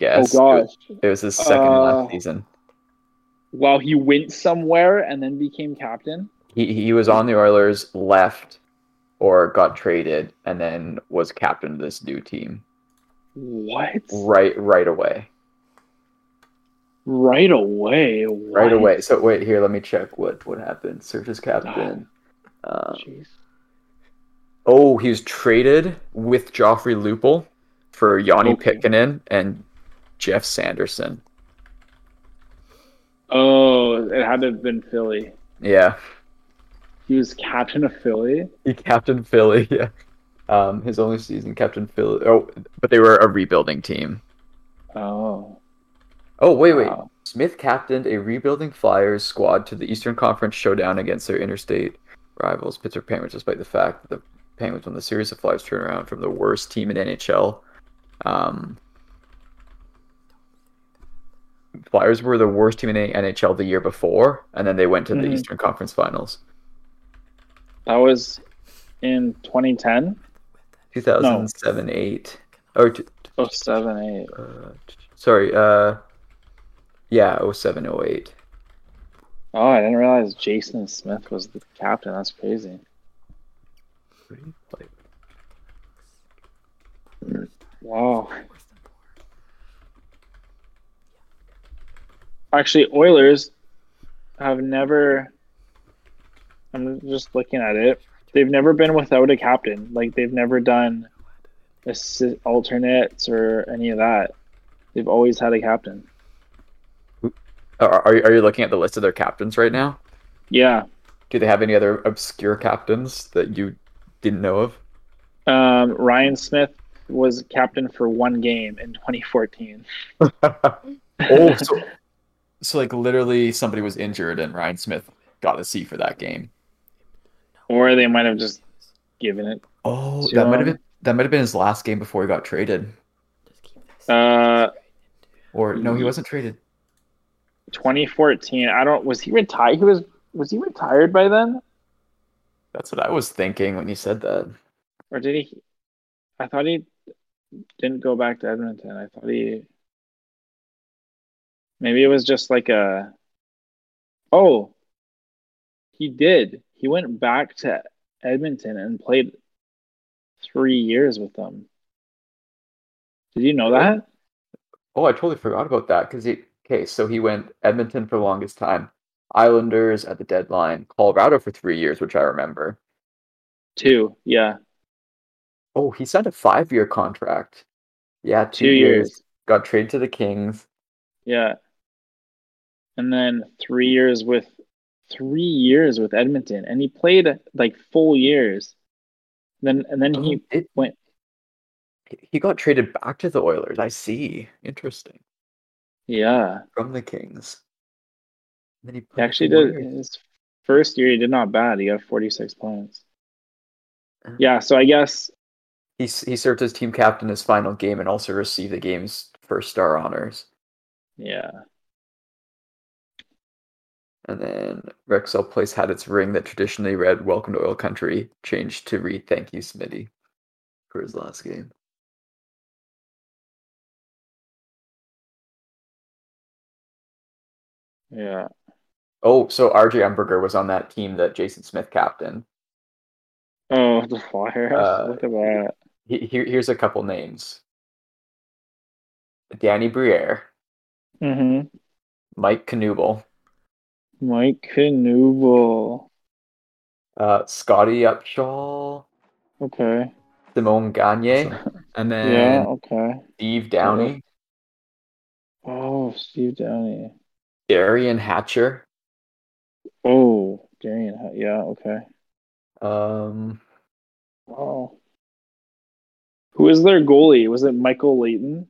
guess? Oh gosh. It was his second Uh, last season. Wow, he went somewhere and then became captain. He he was on the Oilers, left, or got traded, and then was captain of this new team What? right right away. Right away. Right away. So wait here, let me check what what happened. Search as captain. Um, Jeez. oh, he was traded with Joffrey Lupul for Joni Okay. Pitkanen and Geoff Sanderson. Oh, it had to have been Philly. Yeah, He was captain of Philly. he captained Philly. Yeah, um, his only season captain Philly. Oh, but they were a rebuilding team. Oh. Oh wait, wait. Wow. Smith captained a rebuilding Flyers squad to the Eastern Conference showdown against their interstate rivals, Pittsburgh Penguins, despite the fact that the Penguins won the series of Flyers turnaround from the worst team in NHL. Um, Flyers were the worst team in the NHL the year before, and then they went to the Mhm. Eastern Conference Finals. That was in 2010? 2007 8. Or, t- Oh, seven, eight. uh, sorry, uh, yeah, 07 08. Oh, I didn't realize Jason Smith was the captain. That's crazy. Wow. Actually, Oilers have never. I'm just looking at it. They've never been without a captain. Like they've never done assi- alternates or any of that. They've always had a captain. Are, are, you- are you looking at the list of their captains right now? Yeah. Do they have any other obscure captains that you didn't know of? Um, Ryan Smyth was captain for one game in 2014. oh, so, so like literally somebody was injured and Ryan Smyth got a C for that game. Or they might have just given it. Oh, that might have been that might have been his last game before he got traded. Uh, Or no, he wasn't traded. 2014. I don't. Was he retired? He was. Was he retired by then, That's what I was thinking when you said that. or did he? I thought he didn't go back to Edmonton. I thought he. Maybe it was just like a. Oh. He did. He went back to Edmonton and played three years with them. Did you know oh. that? Oh, I totally forgot about that because he. Okay, so he went Edmonton for the longest time, Islanders at the deadline, Colorado for three years, which I remember. Two. Yeah. Oh, he signed a five-year contract. Yeah, two, Two years. years. Got traded to the Kings. Yeah. And then three years with three years with Edmonton. And he played like full years. Then and then he Oh, it, went he got traded back to the Oilers. I see. Interesting. yeah. From the Kings. Then he He actually did Warriors. his first year he did not bad. He got forty six points. Uh. Yeah, so I guess He he served as team captain his final game and also received the game's first star honors. yeah. And then Rexall Place had its ring that traditionally read "Welcome to Oil Country" changed to read "Thank you, Smitty" for his last game. Yeah. Oh, so RJ Umberger was on that team that Jason Smith captained. Oh the Flyers. Uh, Look at that. Here, here's a couple names: Danny Briere, Mm-hmm. Mike Knuble, Mike Knuble. uh, Scottie Upshall, Okay. Simone Gagne, and then Yeah, okay. Steve Downie, Oh, Steve Downie. Derian Hatcher. Oh, Derian. Hu- Yeah, okay. Um, Wow. Who is their goalie? Was it Michael Leighton?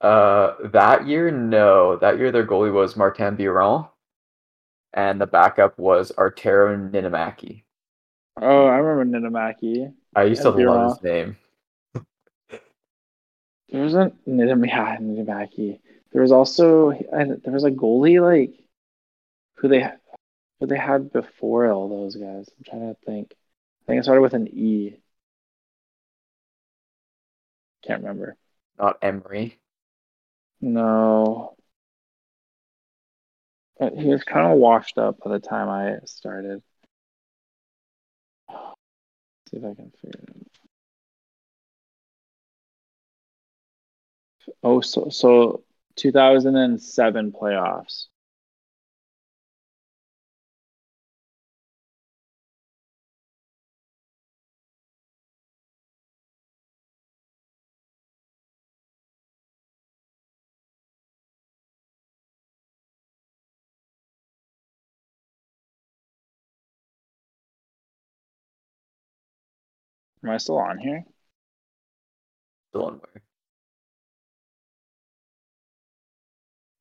uh, that year, no. That year, their goalie was Martin Biron, and the backup was Antero Niittymaki. Oh, I remember Niittymaki. I used to love his name. There wasn't Ninam- yeah, Niittymaki. There was also and there was a goalie like who they who they had before all those guys. I'm trying to think. I think it started with an E. Can't remember. Not Emery. No. He was kind of washed up by the time I started. see if I can figure it out. Oh, so so 2007 playoffs. Am I still on here? Still on where?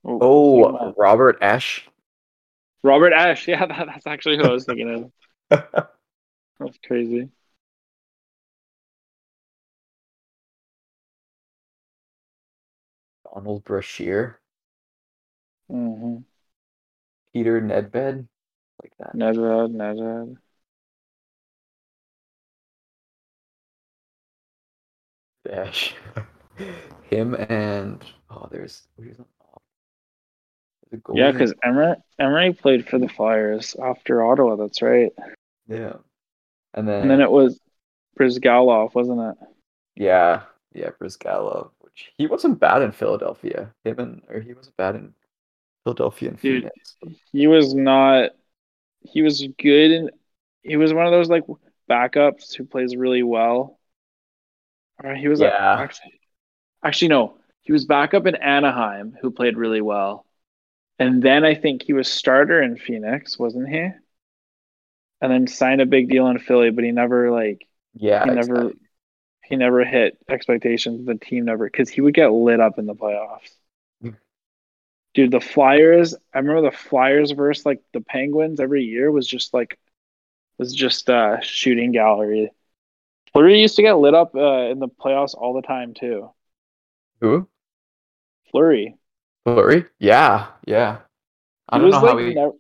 Oh, Oh, Robert Esche. Robert Esche. Yeah, that, that's actually who I was thinking of. That's crazy. Donald Brashear. Mm-hmm. Peter Nedved. Like that. Nedved, Nedved. Esche. Him and oh, there's who's on the Yeah, because Emery, Emery played for the Flyers after Ottawa. That's right. yeah, and then And then it was Bryzgalov, wasn't it? yeah, yeah, Bryzgalov, which he wasn't bad in Philadelphia. Him and or he wasn't bad in Philadelphia and Dude. Phoenix. He was not. He was good, and he was one of those like backups who plays really well. Or he was Yeah. actually, actually no, he was backup in Anaheim who played really well, and then I think he was starter in Phoenix, wasn't he? And then signed a big deal in Philly, but he never like Yeah, he never exactly. he never hit expectations. The team never because he would get lit up in the playoffs. Mm. Dude, the Flyers. I remember the Flyers versus like the Penguins every year was just like was just a shooting gallery. Fleury used to get lit up uh, in the playoffs all the time too. Who? Fleury. Flurry? Yeah, yeah. I He don't was know how he. nev-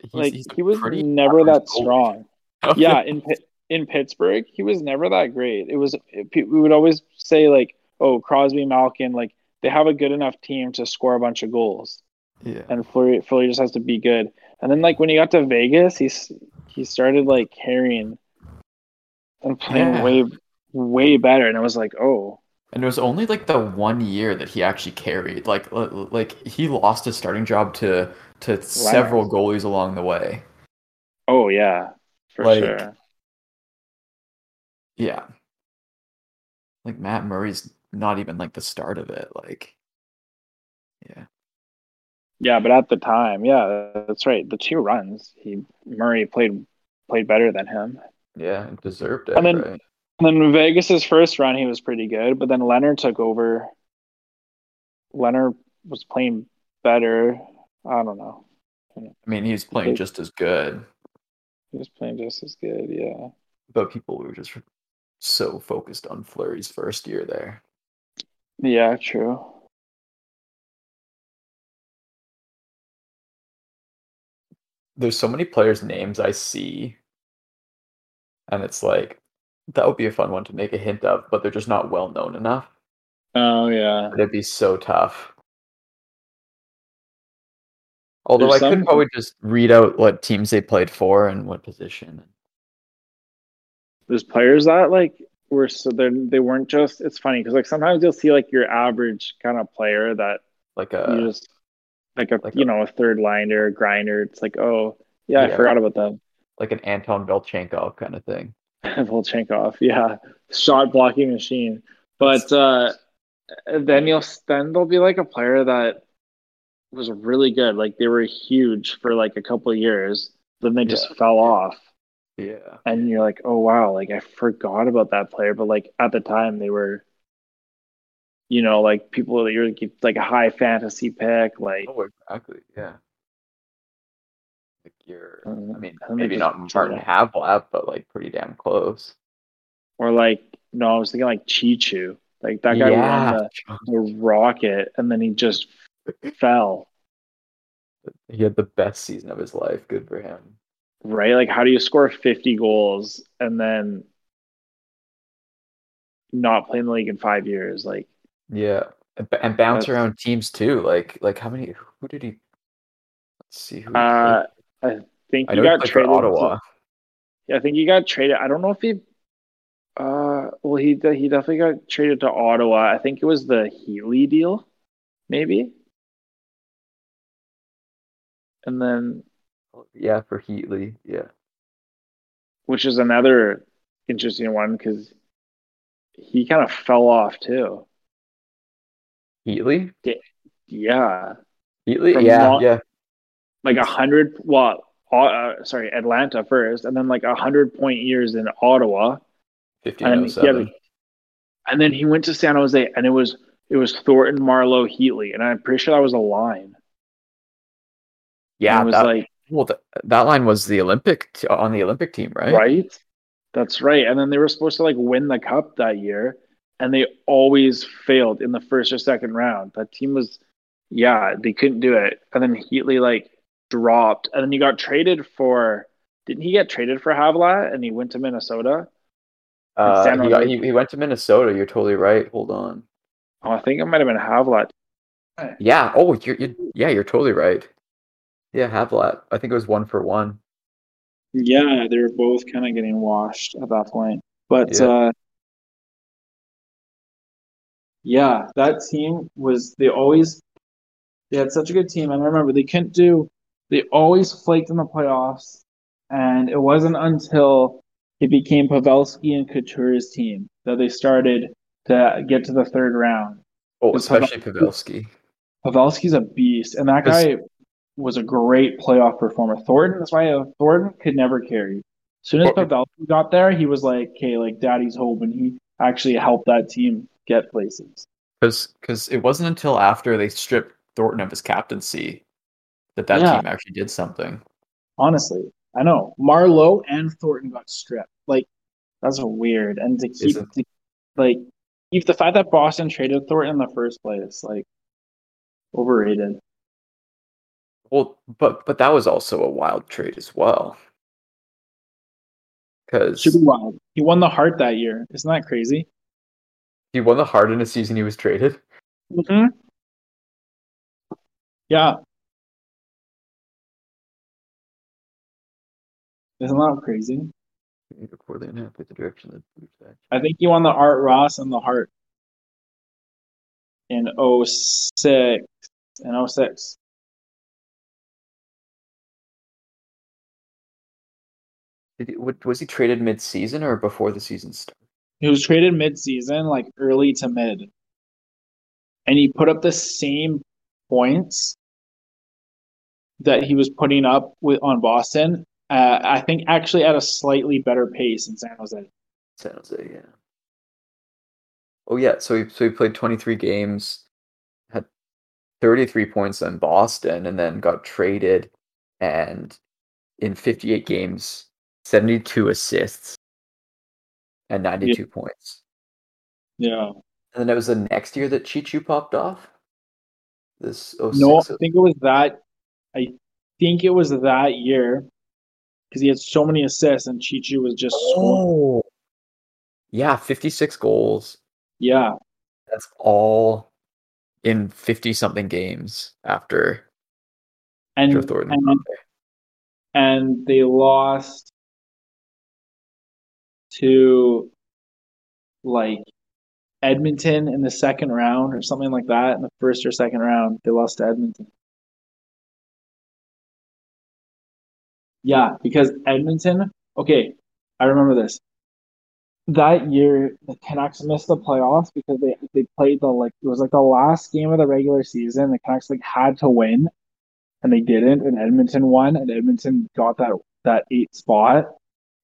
he's- like he's he was never that strong. yeah, in in Pittsburgh, he was never that great. It was we would always say like, "Oh, Crosby, Malkin, like they have a good enough team to score a bunch of goals." yeah. and Fleury, Fleury just has to be good. And then like when he got to Vegas, he's he started like carrying and playing Yeah. way way better. And I was like, oh, And it was only like the one year that he actually carried. Like, like he lost his starting job to to several goalies along the way. oh yeah, for Like- sure. Yeah. Like Matt Murray's not even like the start of it. Like, yeah, Yeah, but at the time, yeah, that's right. The two runs, he Murray played played better than him. Yeah, deserved it. And then- right? And then Vegas's first run, he was pretty good, but then Leonard took over. Leonard was playing better. I don't know. I mean, he was playing Okay. just as good, He was playing just as good. Yeah. but people were just so focused on Fleury's first year there. Yeah. True. There's so many players' names I see, and it's like that would be a fun one to make a hint of, but they're just not well known enough. Oh yeah. It'd be so tough. Although There's I could probably just read out what teams they played for and what position. There's players that like were so they they weren't just. It's funny because like sometimes you'll see like your average kind of player that Like you a just like a like you a- know a third liner a grinder. It's like oh yeah, I forgot about them. Like an Anton Velchenkov kind of thing. Volchenkov, yeah, shot blocking machine. But uh, then you'll then there'll be like a player that was really good. Like they were huge for like a couple of years, then they just Yeah. fell off. Yeah. and you're like, oh wow, like I forgot about that player, but like at the time they were, you know, like people that you're like a high fantasy pick, like Oh, exactly. Yeah. You're, I mean, they maybe not Martin. Havlat, but like pretty damn close. or like no, I was thinking like Cheechoo, like that guy yeah. the, the rocket and then he just fell. He had the best season of his life. Good for him. Right? Like how do you score 50 goals and then not play in the league in five years? Like Yeah. and, and bounce around teams too. Like like how many? Who did he? Let's see who. Uh. I think I he got traded. to- Ottawa. yeah, I think he got traded. I don't know if he. Uh, well, he he definitely got traded to Ottawa. I think it was the Heatley deal, maybe. And then, Yeah, for Heatley. Yeah. which is another interesting one because he kind of fell off too. Heatley. Yeah, Heatley. Yeah, Mon- yeah. Like a hundred. Well, uh, sorry, Atlanta first, and then like a hundred point years in Ottawa. And oh yeah. And then he went to San Jose, and it was it was Thornton, Marleau, Heatley, and I'm pretty sure that was a line. Yeah, it was that, like well, th- that line was the Olympic t- on the Olympic team, right? right. That's right. And then they were supposed to like win the cup that year, and they always failed in the first or second round. That team was, yeah, they couldn't do it. And then Heatley like dropped, and then he got traded for. Didn't he get traded for Havlat and he went to Minnesota? Uh, he, got, he he went to Minnesota. You're totally right. Hold on. Oh, I think it might have been Havlat. Yeah. Oh, you're, you're yeah, you're totally right. Yeah, Havlat. I think it was one for one. Yeah, they were both kind of getting washed at that point. But Yeah. uh yeah, that team was they always they had such a good team. And I remember they couldn't do they always flaked in the playoffs. And it wasn't until it became Pavelski and Couture's team that they started to get to the third round. Oh, especially Pavelski. Pavelski's a beast, and that guy was a great playoff performer. Thornton, that's why uh, Thornton could never carry. As soon as Pavelski got there, he was like, "Okay, like Daddy's home," and he actually helped that team get places. Because it wasn't until after they stripped Thornton of his captaincy that that Yeah. team actually did something. Honestly, I know Marleau and Thornton got stripped. Like that's weird. And to keep to, like if the fact that Boston traded Thornton in the first place, like overrated. Well, but but that was also a wild trade as well. Because Super wild. He won the Hart that year. Isn't that crazy? he won the Hart in a season he was traded. Mm-hmm. Yeah. Isn't that crazy? And half with the direction of the Blues act. I think he won the Art Ross and the Hart in 06 in 06. Did he, wa- was he traded mid-season or before the season started? He was traded mid-season, like early to mid. And he put up the same points that he was putting up with on Boston. Uh, I think actually at a slightly better pace in San Jose. San Jose, yeah. Oh yeah, so he so he played 23 games, had 33 points in Boston, and then got traded, and in 58 games, 72 assists and 92 points. Yeah. And then it was the next year that Cheechoo popped off. This 06 No, I think it was that. I think it was that year because he had so many assists and Cheechoo was just scoring. Oh, yeah, 56 goals. Yeah, That's all in 50 something games after and Joe Thornton. and, and they lost to like Edmonton in the second round or something like that in the first or second round. They lost to Edmonton. Yeah, because Edmonton. Okay, I remember this. That year, the Canucks missed the playoffs because they they played the like it was like the last game of the regular season. The Canucks like had to win, and they didn't, and Edmonton won, and Edmonton got that that eight spot.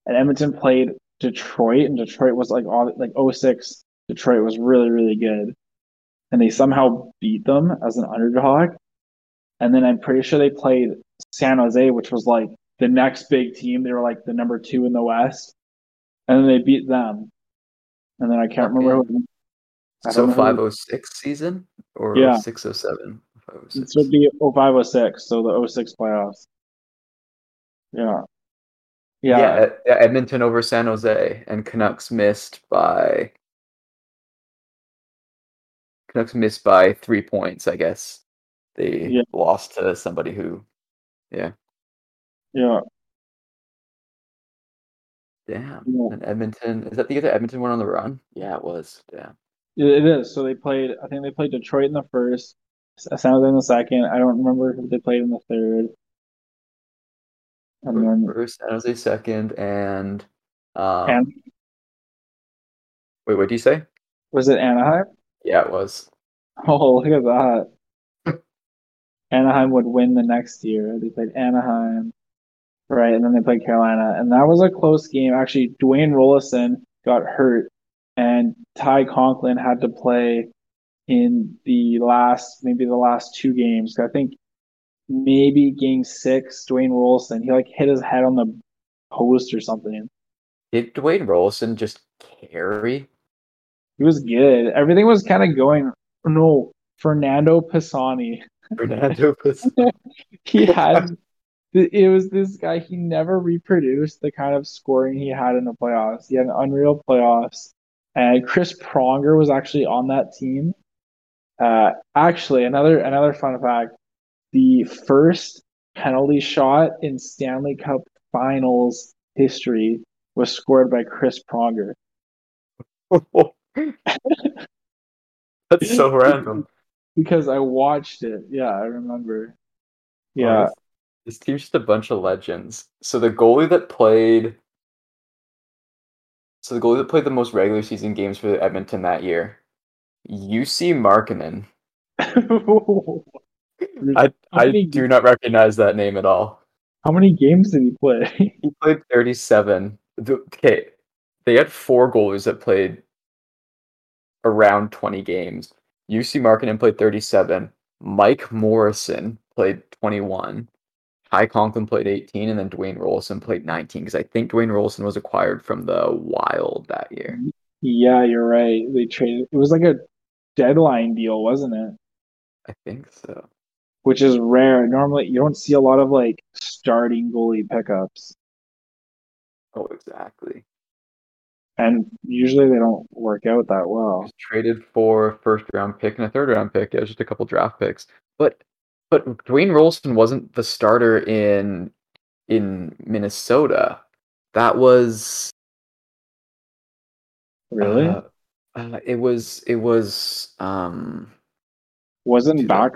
And Edmonton played Detroit, and Detroit was like all like 06. Detroit was really really good, and they somehow beat them as an underdog. And then I'm pretty sure they played San Jose, which was like the next big team. They were like the number two in the West, and then they beat them. And then I can't remember who. I So don't know who- 506 season or Yeah. 607? This would be 0506, so the 06 playoffs. Yeah. Yeah, Yeah. Yeah, Edmonton over San Jose, and Canucks missed by Canucks missed by three points. I guess they Yeah. lost to somebody who, yeah, Yeah. damn. Yeah. And Edmonton is that the other Edmonton went on the run? Yeah, it was. It it is. So they played. I think they played Detroit in the first, San Jose in the second. I don't remember who they played in the third. And then First, San Jose second, and um, and wait, what do you say? was it Anaheim? Yeah, it was. Oh, look at that. Anaheim would win the next year. They played Anaheim, right? And then they played Carolina. And that was a close game. Actually, Dwayne Roloson got hurt, and Ty Conklin had to play in the last, maybe the last two games. I think maybe game six, Dwayne Roloson, he like hit his head on the post or something. Did Dwayne Roloson just carry? He was good. Everything was kind of going. No, Fernando Pisani. Fernando Pisani. he had it was this guy he never reproduced the kind of scoring he had in the playoffs. He had an unreal playoffs and chris pronger was actually on that team. Uh actually another another fun fact the first penalty shot in stanley cup finals history was scored by chris pronger. That's so random. because i watched it. Yeah i remember. Yeah this, team's just a bunch of legends. So the goalie that played so the goalie that played the most regular season games for Edmonton that year, Jussi Markkanen. I I do not recognize that name at all. how many games did he play He played 37. Okay, they had four goalies that played around 20 games. Jussi Markkanen played 37. Mike Morrison played 21. Ty Conklin played 18, and then Dwayne Roloson played 19. Because I think Dwayne Roloson was acquired from the Wild that year. Mm-hmm. Yeah, you're right. They traded. It was like a deadline deal, wasn't it? I think so. Which is rare. Normally, you don't see a lot of like starting goalie pickups, Oh, exactly. and usually they don't work out that well. was traded for a first round pick and a third round pick. It was just a couple draft picks. But but Dwayne Roloson wasn't the starter in in Minnesota. That was Really? uh, uh, it was it was um Wasn't back.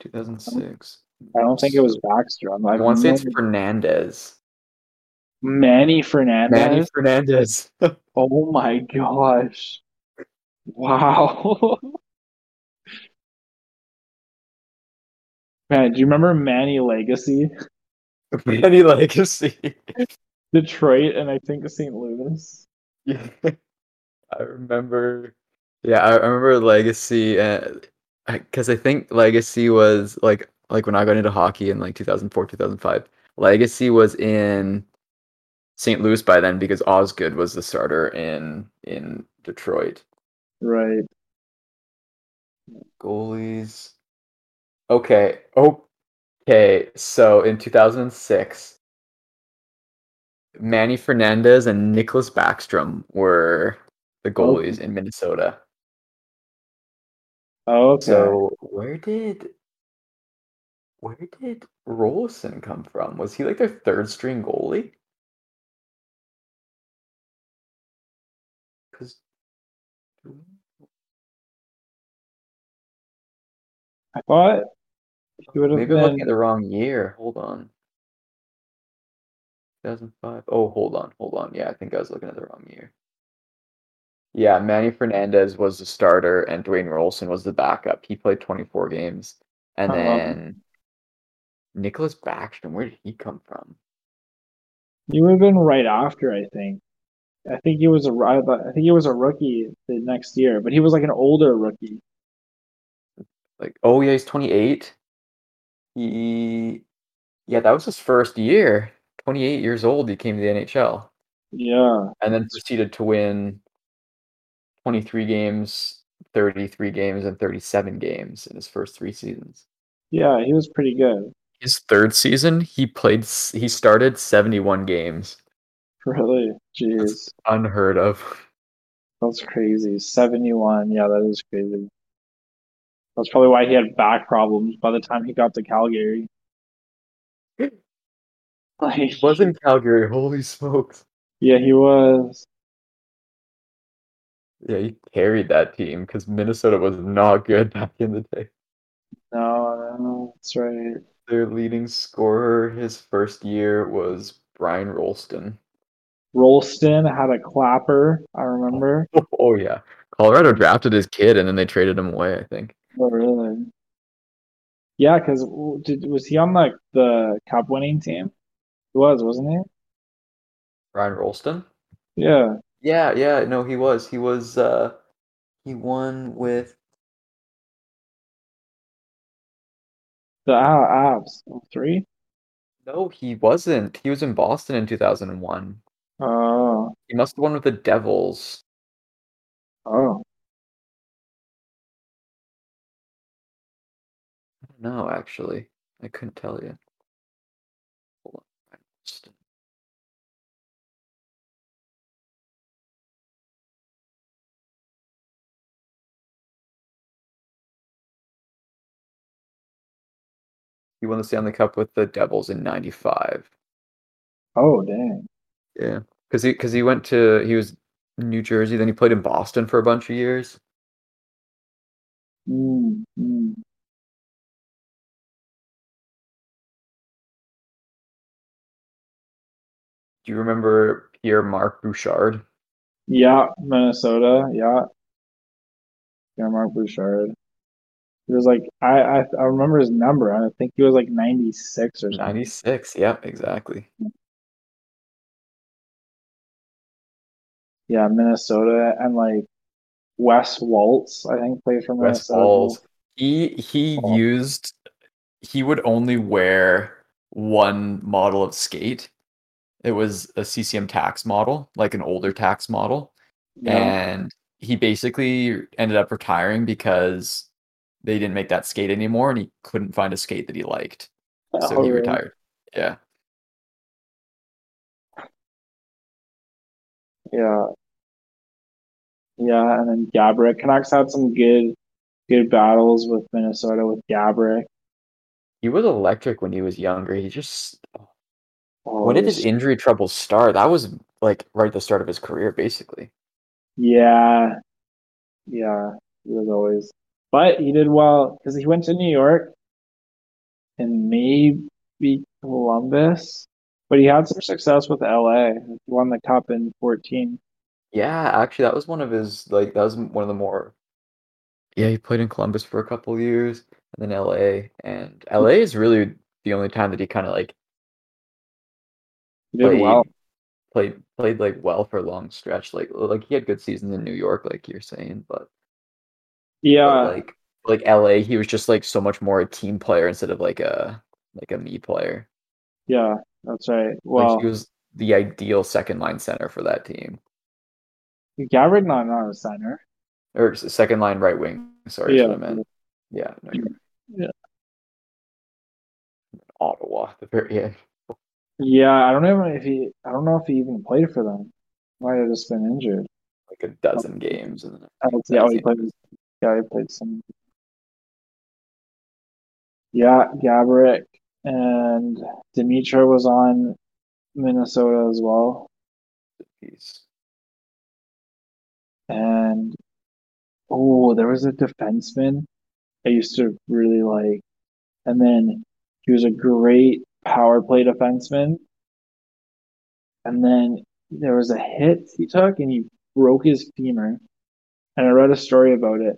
2006. I don't think it was Baxter. I I've want to say it's Fernandez. Manny Fernandez. Manny Fernandez. Oh my gosh! Wow. Man, do you remember Manny Legace? Manny Legace. Detroit and I think St. Louis. Yeah, I remember. Yeah, I remember Legace, uh, and because I think Legace was like like when I got into hockey in like 2004, 2005. Legace was in St. Louis by then because Osgood was the starter in in Detroit. Right. Goalies. Okay. Okay. So in 2006, Manny Fernandez and Nicholas Backstrom were the oh. goalies in Minnesota. Oh, okay. So where did where did Roloson come from? Was he like their third string goalie? Because I thought he would have maybe I'm looking been. at the wrong year. Hold on. 2005. Oh, hold on, hold on. Yeah, I think I was looking at the wrong year. Yeah, Manny Fernandez was the starter and Dwayne Roloson was the backup. He played 24 games. And Uh-huh. then Nicholas Backstrom, where did he come from? He would have been right after, I think. I think he was a. I think he was a rookie the next year, but he was like an older rookie. Like, oh yeah, he's 28. He, yeah, that was his first year. 28 years old, he came to the NHL, Yeah. and then proceeded to win 23 games, 33 games, and 37 games in his first three seasons. Yeah, he was pretty good. His third season, he played, he started 71 games. Really. Jeez. Unheard of. That's crazy. 71. Yeah, that is crazy. That's probably why he had back problems by the time he got to Calgary. Like, He was in Calgary. Holy smokes! yeah, he was. Yeah, he carried that team because Minnesota was not good back in the day. No, no, that's right. Their leading scorer his first year was Brian Rolston. Rolston had a clapper, I remember. Oh yeah, Colorado drafted his kid and then they traded him away. I think. Oh, really? Yeah, because did was he on like the cup winning team? He was, wasn't he? Ryan Rolston. Yeah. Yeah, yeah, no, he was. He was. uh He won with. The uh, Avs. Three? No, he wasn't. He was in Boston in two thousand and one. Oh. He must have won with the Devils. Oh. No, actually, I couldn't tell you. Hold on. He won the Stanley Cup with the Devils in '95. Oh, dang. Yeah, because he because he went to he was New Jersey, then he played in Boston for a bunch of years. Mm, Do you remember Pierre Marc Bouchard? Yeah, Minnesota. Yeah. Yeah, Mark Bouchard. He was like I, I I remember his number. I think he was like 96 or something. 96. Yep, exactly. Yeah, Minnesota and like Wes Walz, I think played for Wes Minnesota. Balls. He he Oh. used he would only wear one model of skate. It was a CCM Tacks model, like an older Tacks model. Yeah. and he basically ended up retiring because they didn't make that skate anymore and he couldn't find a skate that he liked so Oh, he really? retired yeah Yeah. Yeah, and then Gaborik. Canucks had some good good battles with Minnesota with Gaborik. he was electric when he was younger he just Oh, when did his um, injury troubles start that was like right at the start of his career basically Yeah. Yeah, he was always. But he did well because he went to New York and maybe Columbus. But he had some success with LA. He won the cup in 14. yeah actually that was one of his like that was one of the more yeah he played in columbus for a couple of years and then la and la is really the only time that he kind of like played well. played played like well for a long stretch. Like like he had good seasons in New York, like you're saying, but, but, Yeah. like like LA, he was just like so much more a team player instead of like a like a me player. Yeah, that's right. Like Well, he was the ideal second line center for that team, Gaborik not not a center. or second line right wing. Sorry, Yeah. what I meant. Yeah, no. Yeah. Ottawa, the very end. Yeah, I don't know if he I don't know if he even played for them. Might have just been injured. like a dozen games, and then Oh, yeah, oh, he played yeah, he played some Yeah, Gaborik and Demitra was on Minnesota as well. he's And oh, there was a defenseman I used to really like. And then he was a great power play defenseman. And then there was a hit he took and he broke his femur. And I read a story about it.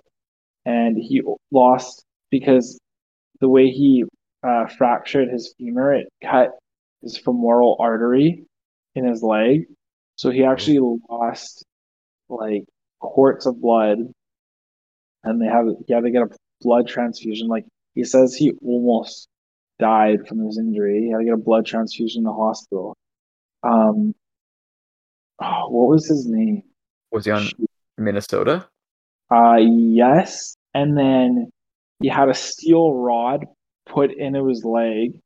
And he lost because the way he uh, fractured his femur, it cut his femoral artery in his leg. So he actually lost like quarts of blood. And they have he had to get a blood transfusion. Like he says he almost died from his injury. He had to get a blood transfusion in the hospital. Um, oh, what was his name? was he on Minnesota? Uh, yes. And then he had a steel rod put into his leg.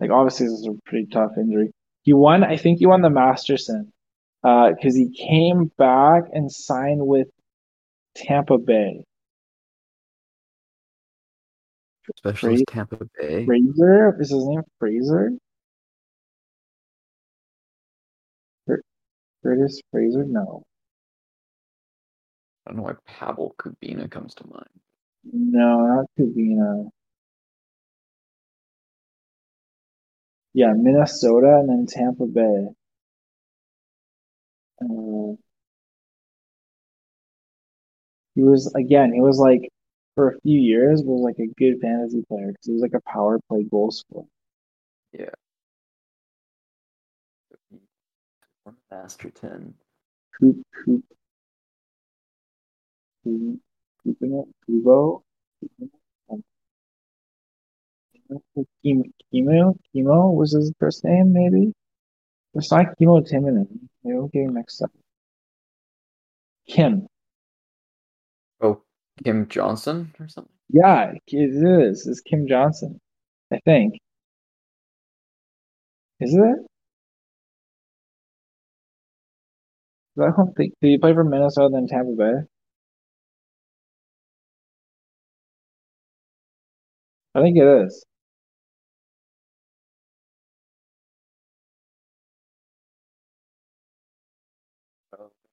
Like obviously this is a pretty tough injury. He won, I think he won the Masterton because he came back and signed with Tampa Bay. Specialist Fra- Tampa Bay. Fraser is his name Fraser? Cur- Curtis Fraser? No, I don't know why Pavel Kubina comes to mind. no, not Kubina. Yeah, Minnesota and then Tampa Bay. Uh, he was again. He was like for a few years was like a good fantasy player because he was like a power play goal scorer. Yeah. Masterton. Coop, Coop, Coop, Cooping it, Kubo, Kim, Kimo, Kimo was his first name, maybe. It's not Kimmo Timonen. Maybe getting mixed up. Kim. Kim Johnsson or something. Yeah, it is. It's Kim Johnsson, I think. Is it? I don't think. Did he play for Minnesota then Tampa Bay? I think it is.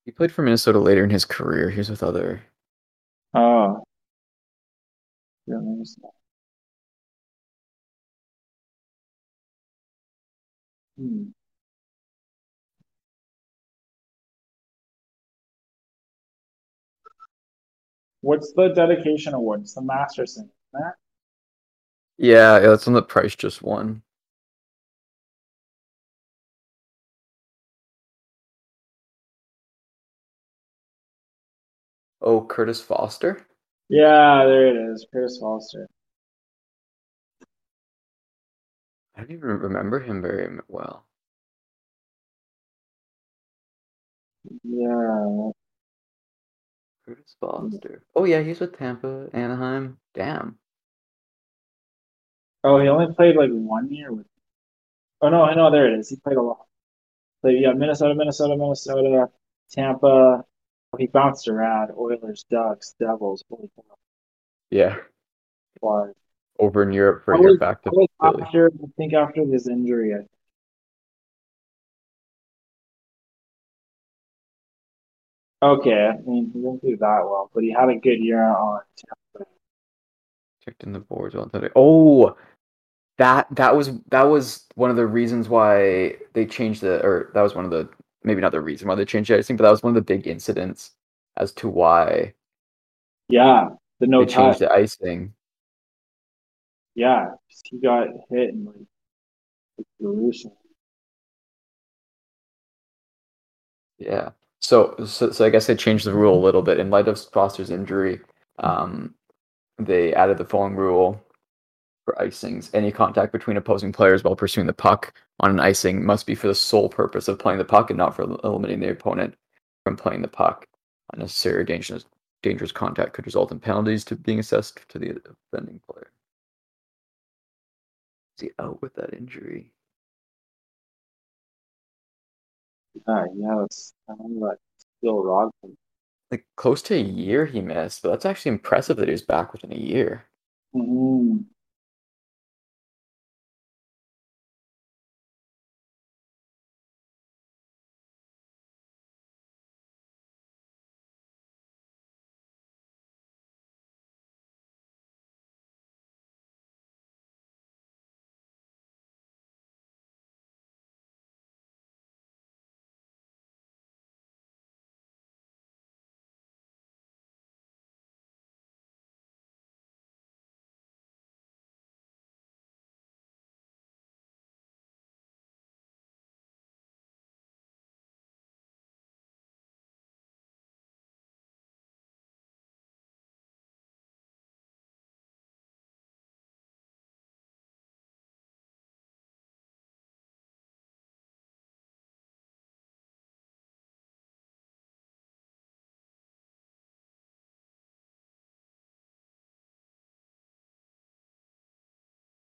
He played for Minnesota later in his career. He was with other. Oh. Yeah. Hmm. What's the dedication award? It's the Masterton, it? Yeah, yeah, that's one that Price just won. Oh, Kurtis Foster. Yeah, there it is. Kurtis Foster. I don't even remember him very well. Yeah. Kurtis Foster. Oh yeah, he's with Tampa, Anaheim. Damn. Oh, he only played like one year with. Oh no, I know there it is. He played a lot. Like yeah, Minnesota, Minnesota, Minnesota, Tampa. He bounced around. Oilers, Ducks, Devils. Holy cow. Yeah, Flyers. over in Europe for a Probably- year back to probably Philly. after I think after this injury. I Okay, I mean he didn't do that well, but he had a good year on Tampa. Checked in the boards on today. Oh, that that was that was one of the reasons why they changed the or that was one of the maybe not the reason why they changed the icing, but that was one of the big incidents as to why Yeah, the no they changed the icing. Yeah, he got hit and like Jerusalem. Yeah. So, so, so I guess they changed the rule a little bit in light of Foster's injury. Um, they added the following rule for icings: any contact between opposing players while pursuing the puck on an icing must be for the sole purpose of playing the puck and not for eliminating the opponent from playing the puck. Unnecessary dangerous dangerous contact could result in penalties to being assessed to the offending player. Is he out with that injury? Yeah, yeah, I remember that Bill Rodman. Like close to a year he missed, but that's actually impressive that he was back within a year. Mm-hmm.